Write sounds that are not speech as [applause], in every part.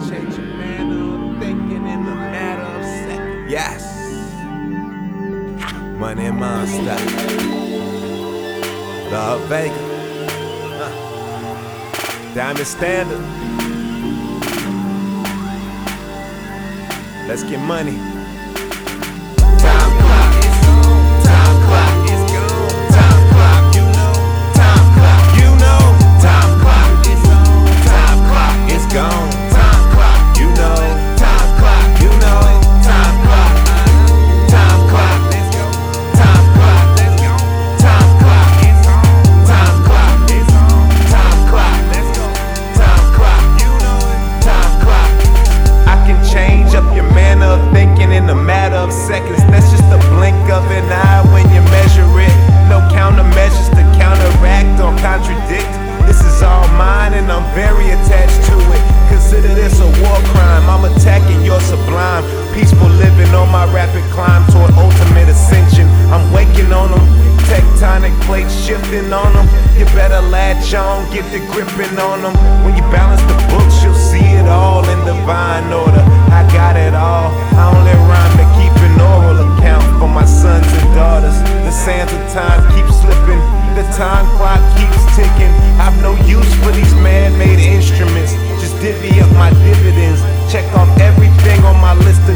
change your manner of thinking in a matter of seconds. Yes. Money Mon$ta. The Vega. Huh. Diamond Standard. Let's get money. Them. You better latch on, get the gripping on them. When you balance the books, you'll see it all in divine order. I got it all. I only rhyme to keep an oral account for my sons and daughters. The sands of time keep slipping. The time clock keeps ticking. I've no use for these man-made instruments. Just divvy up my dividends. Check off everything on my list of.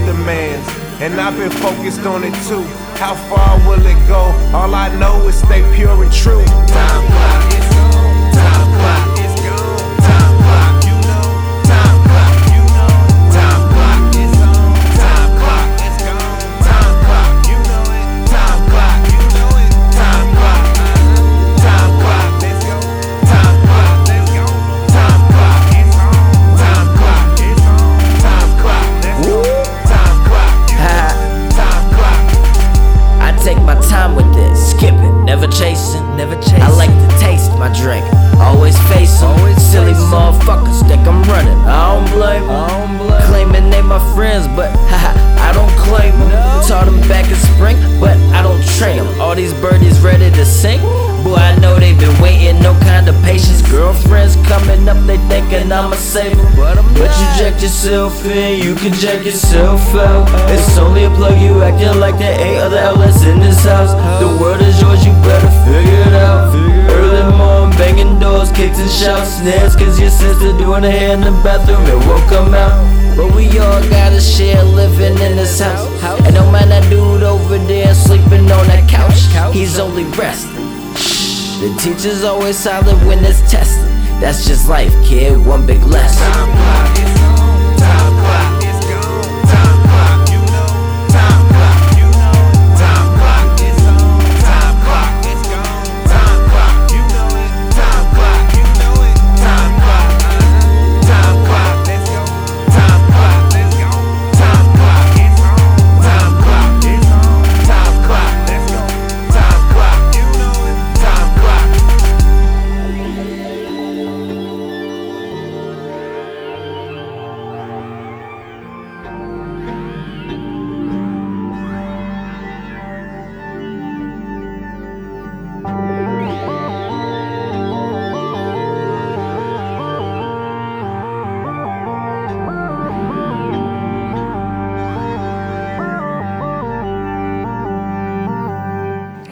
And I've been focused on it too. How far will it go? All I know is stay pure and true. Time clock never chasing. I like to taste my drink, always face 'em. Silly motherfuckers think I'm running, I don't blame 'em. Claiming they my friends, but haha, [laughs] I don't claim 'em. Taught 'em back in spring, but I don't train 'em. All these birdies ready to sing. Boy, I know they've been waiting, no kind of patience. Girlfriends coming up, they thinking I'ma save 'em. But you jack yourself in, you can jack yourself out. It's only a plug, you acting like there ain't other outlets in this house. The world is yours, you better figure it out. Early morning, banging doors, kicks and shouts, snares, cause your sister doing her hair in the bathroom, it won't come out. But we all gotta share living in this house. And no man that dude over there sleeping on that couch, he's only resting. The teacher's always silent when it's tested. That's just life, kid, one big lesson.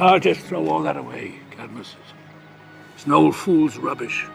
I'll just throw all that away, Cadmus. It's an old fool's rubbish.